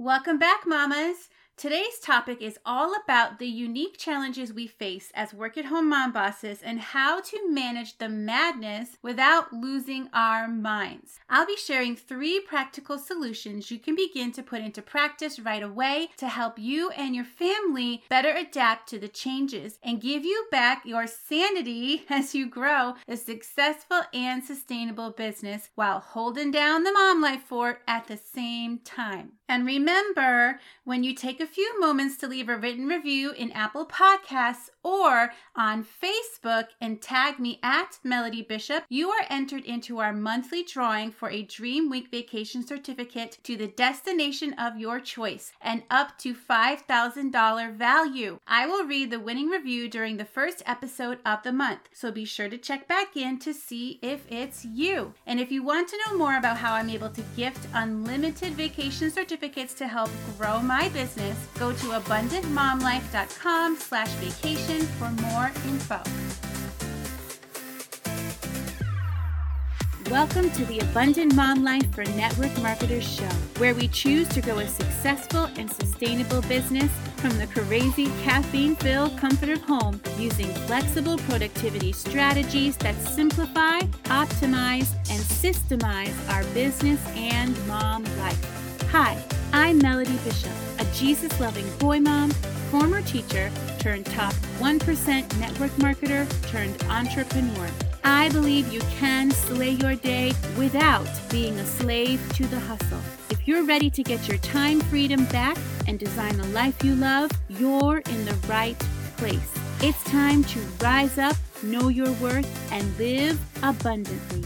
Welcome back, mamas. Today's topic is all about the unique challenges we face as work at home mom bosses and how to manage the madness without losing our minds. I'll be sharing three practical solutions you can begin to put into practice right away to help you and your family better adapt to the changes and give you back your sanity as you grow a successful and sustainable business while holding down the mom life fort at the same time. And remember, when you take a few moments to leave a written review in Apple Podcasts or on Facebook and tag me at Melody Bishop, you are entered into our monthly drawing for a Dream Week vacation certificate to the destination of your choice and up to $5,000 value. I will read the winning review during the first episode of the month, so be sure to check back in to see if it's you. And if you want to know more about how I'm able to gift unlimited vacation certificates, to help grow my business, go to abundantmomlife.com slash vacation for more info. Welcome to the Abundant Mom Life for Network Marketers show, where we choose to grow a successful and sustainable business from the crazy caffeine filled comfort of home using flexible productivity strategies that simplify, optimize, and systemize our business and mom life. Hi, I'm Melody Bishop, a Jesus loving boy mom, former teacher, turned top 1% network marketer, turned entrepreneur. I believe you can slay your day without being a slave to the hustle. If you're ready to get your time freedom back and design the life you love, you're in the right place. It's time to rise up, know your worth, and live abundantly.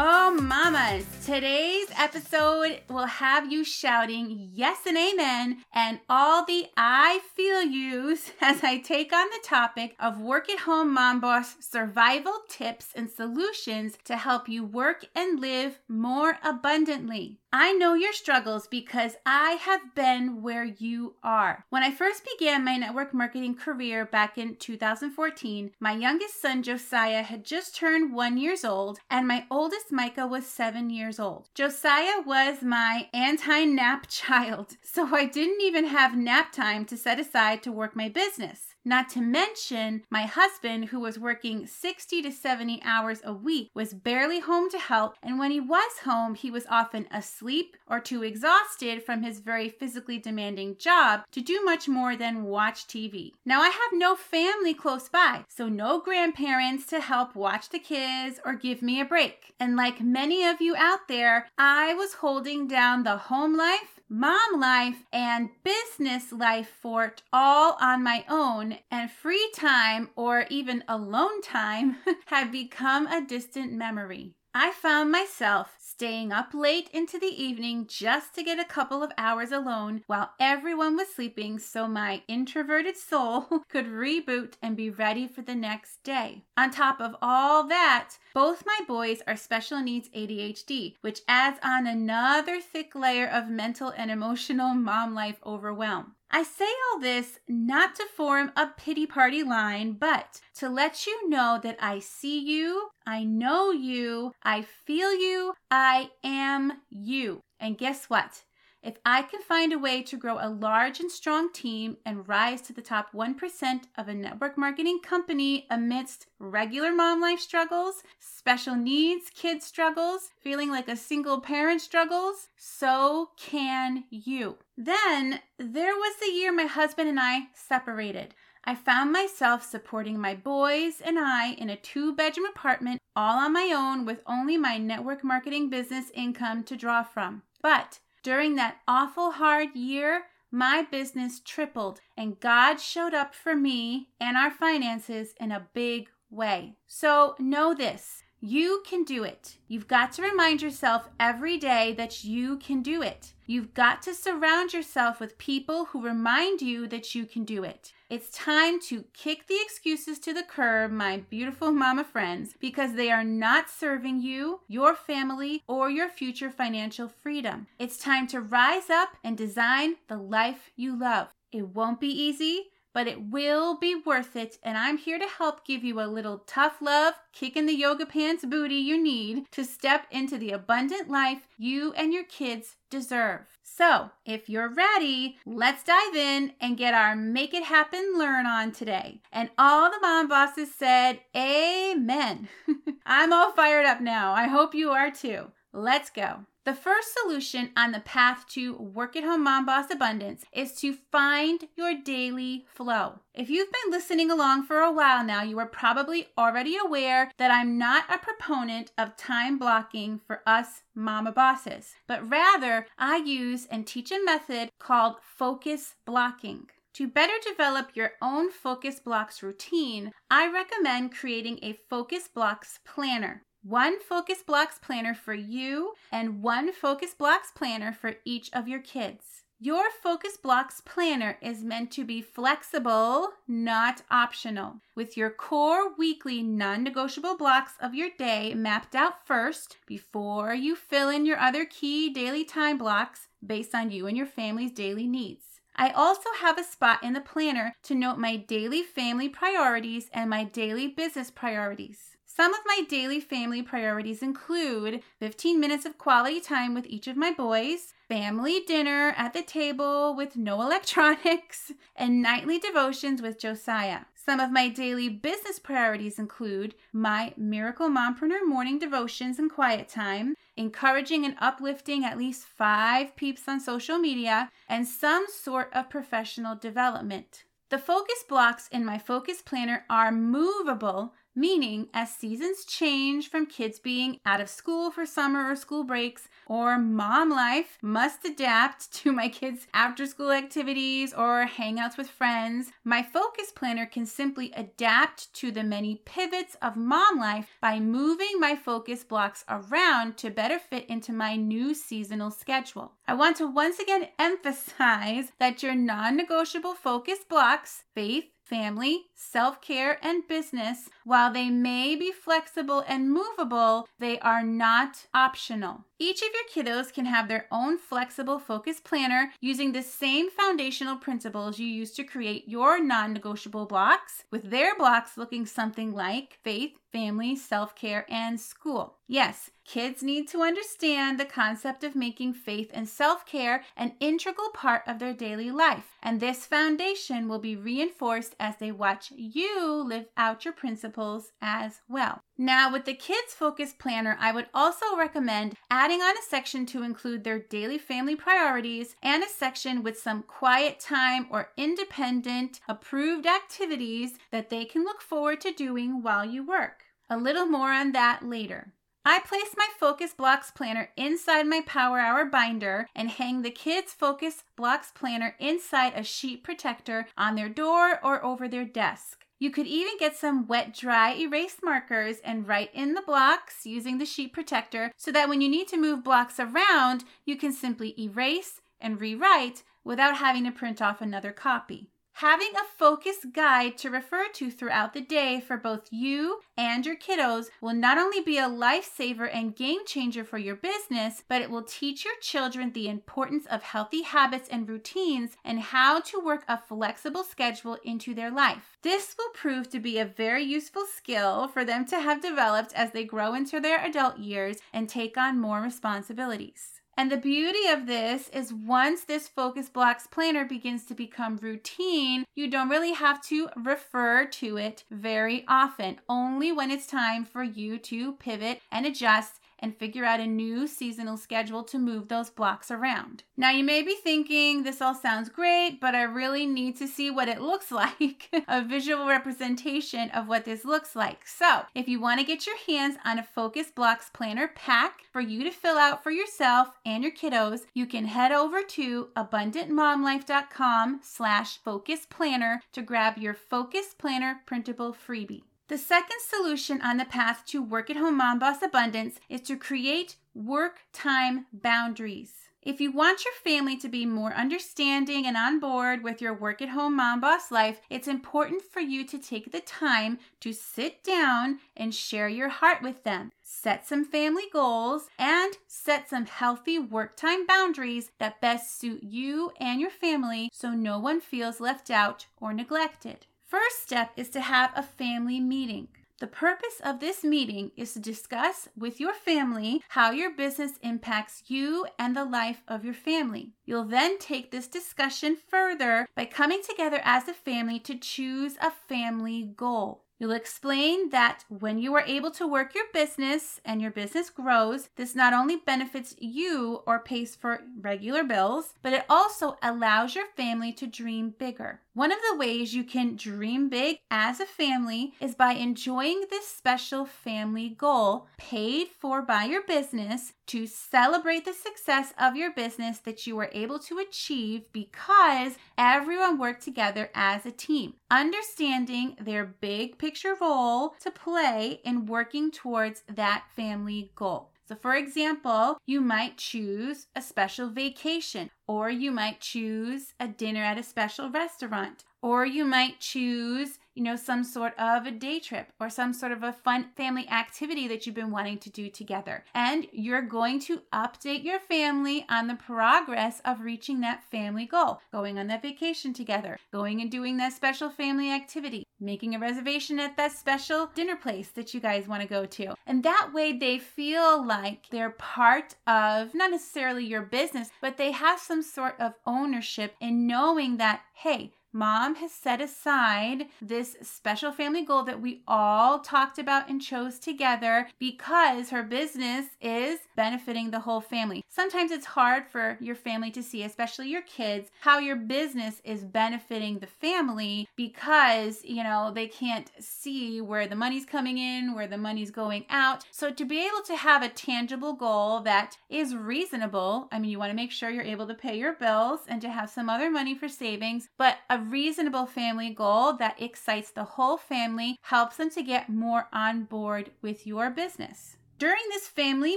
Oh, mamas, today's episode will have you shouting yes and amen and all the I feel yous as I take on the topic of work at home mom boss survival tips and solutions to help you work and live more abundantly. I know your struggles because I have been where you are. When I first began my network marketing career back in 2014, my youngest son Josiah had just turned one years old, and my oldest Micah was seven years old. Josiah was my anti nap child, so I didn't even have nap time to set aside to work my business. Not to mention, my husband, who was working 60 to 70 hours a week, was barely home to help, and when he was home, he was often asleep or too exhausted from his very physically demanding job to do much more than watch TV. Now, I have no family close by, so no grandparents to help watch the kids or give me a break. And like many of you out there, I was holding down the home life mom life and business life fort all on my own, and free time or even alone time had become a distant memory. I found myself staying up late into the evening just to get a couple of hours alone while everyone was sleeping so my introverted soul could reboot and be ready for the next day. On top of all that, both my boys are special needs ADHD, which adds on another thick layer of mental and emotional mom life overwhelm. I say all this not to form a pity party line, but to let you know that I see you, I know you, I feel you, I am you. And guess what? If I can find a way to grow a large and strong team and rise to the top 1% of a network marketing company amidst regular mom life struggles, special needs kid struggles, feeling like a single parent struggles, so can you. Then there was the year my husband and I separated. I found myself supporting my boys and I in a two bedroom apartment all on my own with only my network marketing business income to draw from. But during that awful hard year, my business tripled and God showed up for me and our finances in a big way. So know this. You can do it. You've got to remind yourself every day that you can do it. You've got to surround yourself with people who remind you that you can do it. It's time to kick the excuses to the curb, my beautiful mama friends, because they are not serving you, your family, or your future financial freedom. It's time to rise up and design the life you love. It won't be easy but it will be worth it. And I'm here to help give you a little tough love, kick in the yoga pants booty you need to step into the abundant life you and your kids deserve. So, if you're ready, let's dive in and get our Make It Happen Learn on today. And all the mom bosses said, Amen. I'm all fired up now. I hope you are too. Let's go. The first solution on the path to work at home mom boss abundance is to find your daily flow. If you've been listening along for a while now, you are probably already aware that I'm not a proponent of time blocking for us mama bosses, but rather I use and teach a method called focus blocking. To better develop your own focus blocks routine, I recommend creating a focus blocks planner one Focus Blocks planner for you and one Focus Blocks planner for each of your kids. Your Focus Blocks planner is meant to be flexible, not optional, with your core weekly non negotiable blocks of your day mapped out first before you fill in your other key daily time blocks based on you and your family's daily needs. I also have a spot in the planner to note my daily family priorities and my daily business priorities. Some of my daily family priorities include 15 minutes of quality time with each of my boys, family dinner at the table with no electronics, and nightly devotions with Josiah. Some of my daily business priorities include my Miracle Mompreneur morning devotions and quiet time, encouraging and uplifting at least five peeps on social media, and some sort of professional development. The focus blocks in my focus planner are movable meaning as seasons change from kids being out of school for summer or school breaks, or mom life must adapt to my kids' after school activities or hangouts with friends, my focus planner can simply adapt to the many pivots of mom life by moving my focus blocks around to better fit into my new seasonal schedule. I want to once again emphasize that your non negotiable focus blocks, faith, family, self care, and business, while they may be flexible and movable, they are not optional. Each of your kiddos can have their own flexible focus planner using the same foundational principles you use to create your non negotiable blocks, with their blocks looking something like faith, family, self care, and school. Yes, kids need to understand the concept of making faith and self care an integral part of their daily life, and this foundation will be reinforced as they watch you live out your principles as well. Now, with the Kids Focus Planner, I would also recommend adding on a section to include their daily family priorities and a section with some quiet time or independent approved activities that they can look forward to doing while you work. A little more on that later. I place my Focus Blocks Planner inside my Power Hour binder and hang the Kids Focus Blocks Planner inside a sheet protector on their door or over their desk. You could even get some wet dry erase markers and write in the blocks using the sheet protector so that when you need to move blocks around, you can simply erase and rewrite without having to print off another copy. Having a focused guide to refer to throughout the day for both you and your kiddos will not only be a lifesaver and game changer for your business, but it will teach your children the importance of healthy habits and routines and how to work a flexible schedule into their life. This will prove to be a very useful skill for them to have developed as they grow into their adult years and take on more responsibilities. And the beauty of this is once this focus blocks planner begins to become routine, you don't really have to refer to it very often, only when it's time for you to pivot and adjust and figure out a new seasonal schedule to move those blocks around. Now, you may be thinking, this all sounds great, but I really need to see what it looks like a visual representation of what this looks like. So, if you want to get your hands on a Focus Blocks Planner pack for you to fill out for yourself and your kiddos, you can head over to abundantmomlife.com slash focus planner to grab your Focus Planner printable freebie. The second solution on the path to work at home mom boss abundance is to create work time boundaries. If you want your family to be more understanding and on board with your work at home mom boss life, it's important for you to take the time to sit down and share your heart with them. Set some family goals and set some healthy work time boundaries that best suit you and your family so no one feels left out or neglected. First step is to have a family meeting. The purpose of this meeting is to discuss with your family how your business impacts you and the life of your family. You'll then take this discussion further by coming together as a family to choose a family goal. You'll explain that when you are able to work your business and your business grows, this not only benefits you or pays for regular bills, but it also allows your family to dream bigger. One of the ways you can dream big as a family is by enjoying this special family goal paid for by your business to celebrate the success of your business that you were able to achieve because everyone worked together as a team, understanding their big picture role to play in working towards that family goal. So, for example, you might choose a special vacation, or you might choose a dinner at a special restaurant, or you might choose you know, some sort of a day trip or some sort of a fun family activity that you've been wanting to do together. And you're going to update your family on the progress of reaching that family goal, going on that vacation together, going and doing that special family activity, making a reservation at that special dinner place that you guys want to go to. And that way they feel like they're part of not necessarily your business, but they have some sort of ownership in knowing that, hey, Mom has set aside this special family goal that we all talked about and chose together because her business is benefiting the whole family. Sometimes it's hard for your family to see, especially your kids, how your business is benefiting the family because, you know, they can't see where the money's coming in, where the money's going out. So to be able to have a tangible goal that is reasonable, I mean, you want to make sure you're able to pay your bills and to have some other money for savings, but a reasonable family goal that excites the whole family helps them to get more on board with your business. During this family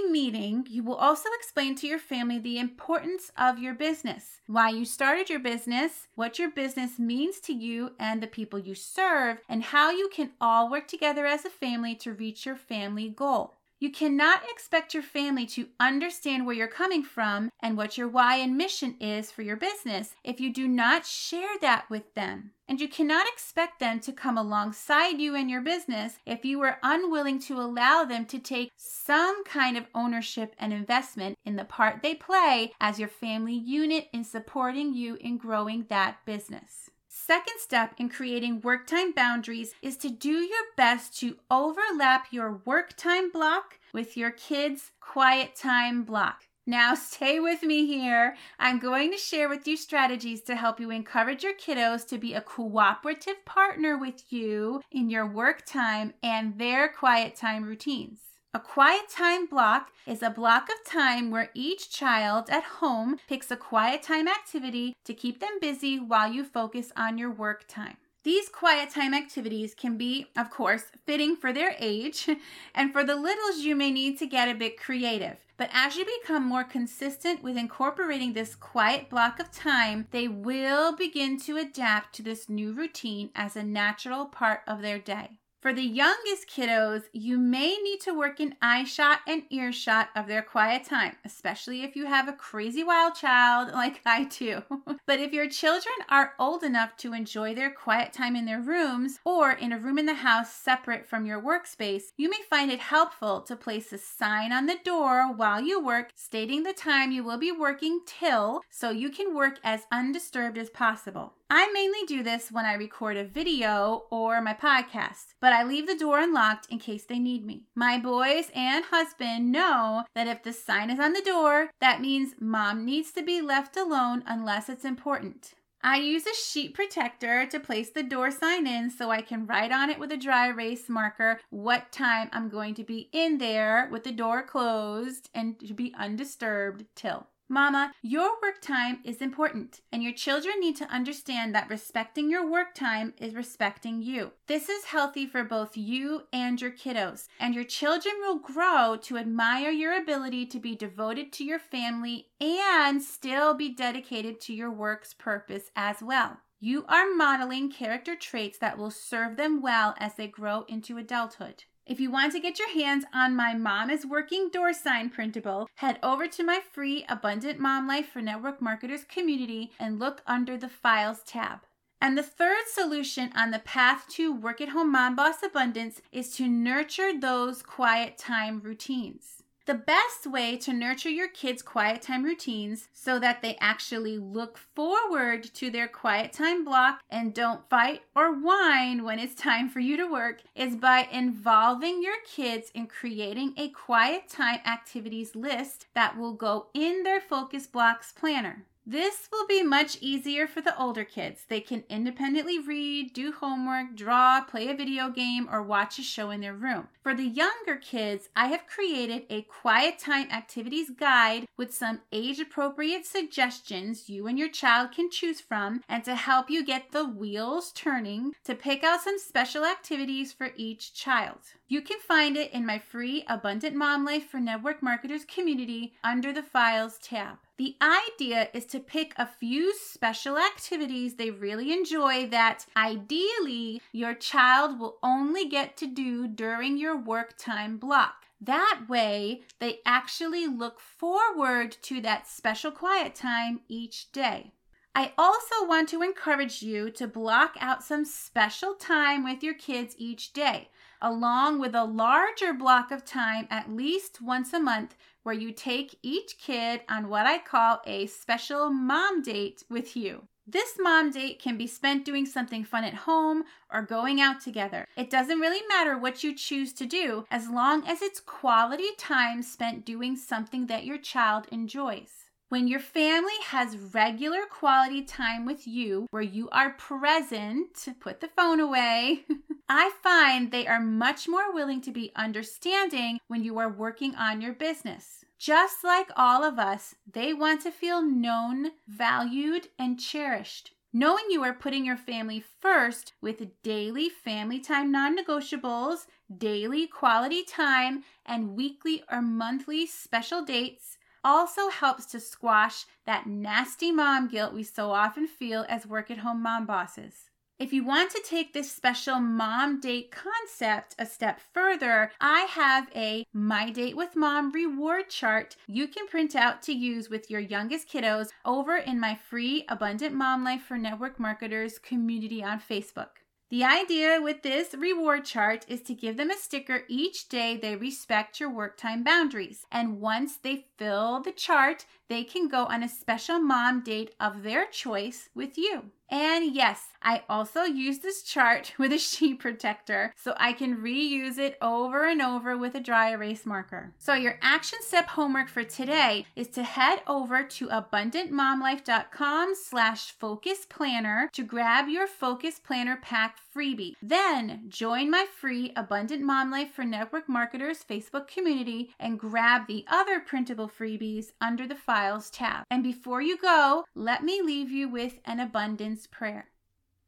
meeting, you will also explain to your family the importance of your business, why you started your business, what your business means to you and the people you serve, and how you can all work together as a family to reach your family goal. You cannot expect your family to understand where you're coming from and what your why and mission is for your business if you do not share that with them. And you cannot expect them to come alongside you in your business if you are unwilling to allow them to take some kind of ownership and investment in the part they play as your family unit in supporting you in growing that business. Second step in creating work time boundaries is to do your best to overlap your work time block with your kids' quiet time block. Now, stay with me here. I'm going to share with you strategies to help you encourage your kiddos to be a cooperative partner with you in your work time and their quiet time routines. A quiet time block is a block of time where each child at home picks a quiet time activity to keep them busy while you focus on your work time. These quiet time activities can be, of course, fitting for their age, and for the littles, you may need to get a bit creative. But as you become more consistent with incorporating this quiet block of time, they will begin to adapt to this new routine as a natural part of their day. For the youngest kiddos, you may need to work in eye shot and earshot of their quiet time, especially if you have a crazy wild child like I do. but if your children are old enough to enjoy their quiet time in their rooms or in a room in the house separate from your workspace, you may find it helpful to place a sign on the door while you work stating the time you will be working till so you can work as undisturbed as possible. I mainly do this when I record a video or my podcast, but I leave the door unlocked in case they need me. My boys and husband know that if the sign is on the door, that means mom needs to be left alone unless it's important. I use a sheet protector to place the door sign in so I can write on it with a dry erase marker what time I'm going to be in there with the door closed and to be undisturbed till. Mama, your work time is important, and your children need to understand that respecting your work time is respecting you. This is healthy for both you and your kiddos, and your children will grow to admire your ability to be devoted to your family and still be dedicated to your work's purpose as well. You are modeling character traits that will serve them well as they grow into adulthood. If you want to get your hands on my Mom is Working door sign printable, head over to my free Abundant Mom Life for Network Marketers community and look under the Files tab. And the third solution on the path to work at home mom boss abundance is to nurture those quiet time routines. The best way to nurture your kids' quiet time routines so that they actually look forward to their quiet time block and don't fight or whine when it's time for you to work is by involving your kids in creating a quiet time activities list that will go in their focus blocks planner. This will be much easier for the older kids. They can independently read, do homework, draw, play a video game, or watch a show in their room. For the younger kids, I have created a quiet time activities guide with some age appropriate suggestions you and your child can choose from, and to help you get the wheels turning to pick out some special activities for each child. You can find it in my free Abundant Mom Life for Network Marketers community under the Files tab. The idea is to pick a few special activities they really enjoy that ideally your child will only get to do during your work time block. That way, they actually look forward to that special quiet time each day. I also want to encourage you to block out some special time with your kids each day, along with a larger block of time at least once a month where you take each kid on what I call a special mom date with you. This mom date can be spent doing something fun at home or going out together. It doesn't really matter what you choose to do as long as it's quality time spent doing something that your child enjoys. When your family has regular quality time with you where you are present, put the phone away. I find they are much more willing to be understanding when you are working on your business. Just like all of us, they want to feel known, valued, and cherished. Knowing you are putting your family first with daily family time non negotiables, daily quality time, and weekly or monthly special dates also helps to squash that nasty mom guilt we so often feel as work at home mom bosses. If you want to take this special mom date concept a step further, I have a My Date with Mom reward chart you can print out to use with your youngest kiddos over in my free Abundant Mom Life for Network Marketers community on Facebook. The idea with this reward chart is to give them a sticker each day they respect your work time boundaries. And once they fill the chart, they can go on a special mom date of their choice with you. And yes, I also use this chart with a sheet protector so I can reuse it over and over with a dry erase marker. So your action step homework for today is to head over to abundantmomlife.com slash focus planner to grab your focus planner pack freebie. Then join my free Abundant Mom Life for Network Marketers Facebook community and grab the other printable freebies under the Files tab. And before you go, let me leave you with an abundance prayer.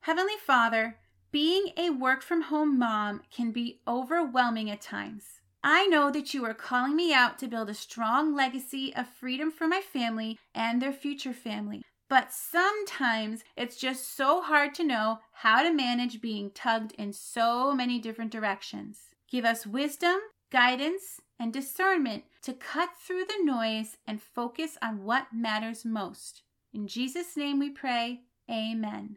Heavenly Father, being a work from home mom can be overwhelming at times. I know that you are calling me out to build a strong legacy of freedom for my family and their future family. But sometimes it's just so hard to know how to manage being tugged in so many different directions. Give us wisdom, guidance, and discernment to cut through the noise and focus on what matters most. In Jesus' name we pray. Amen.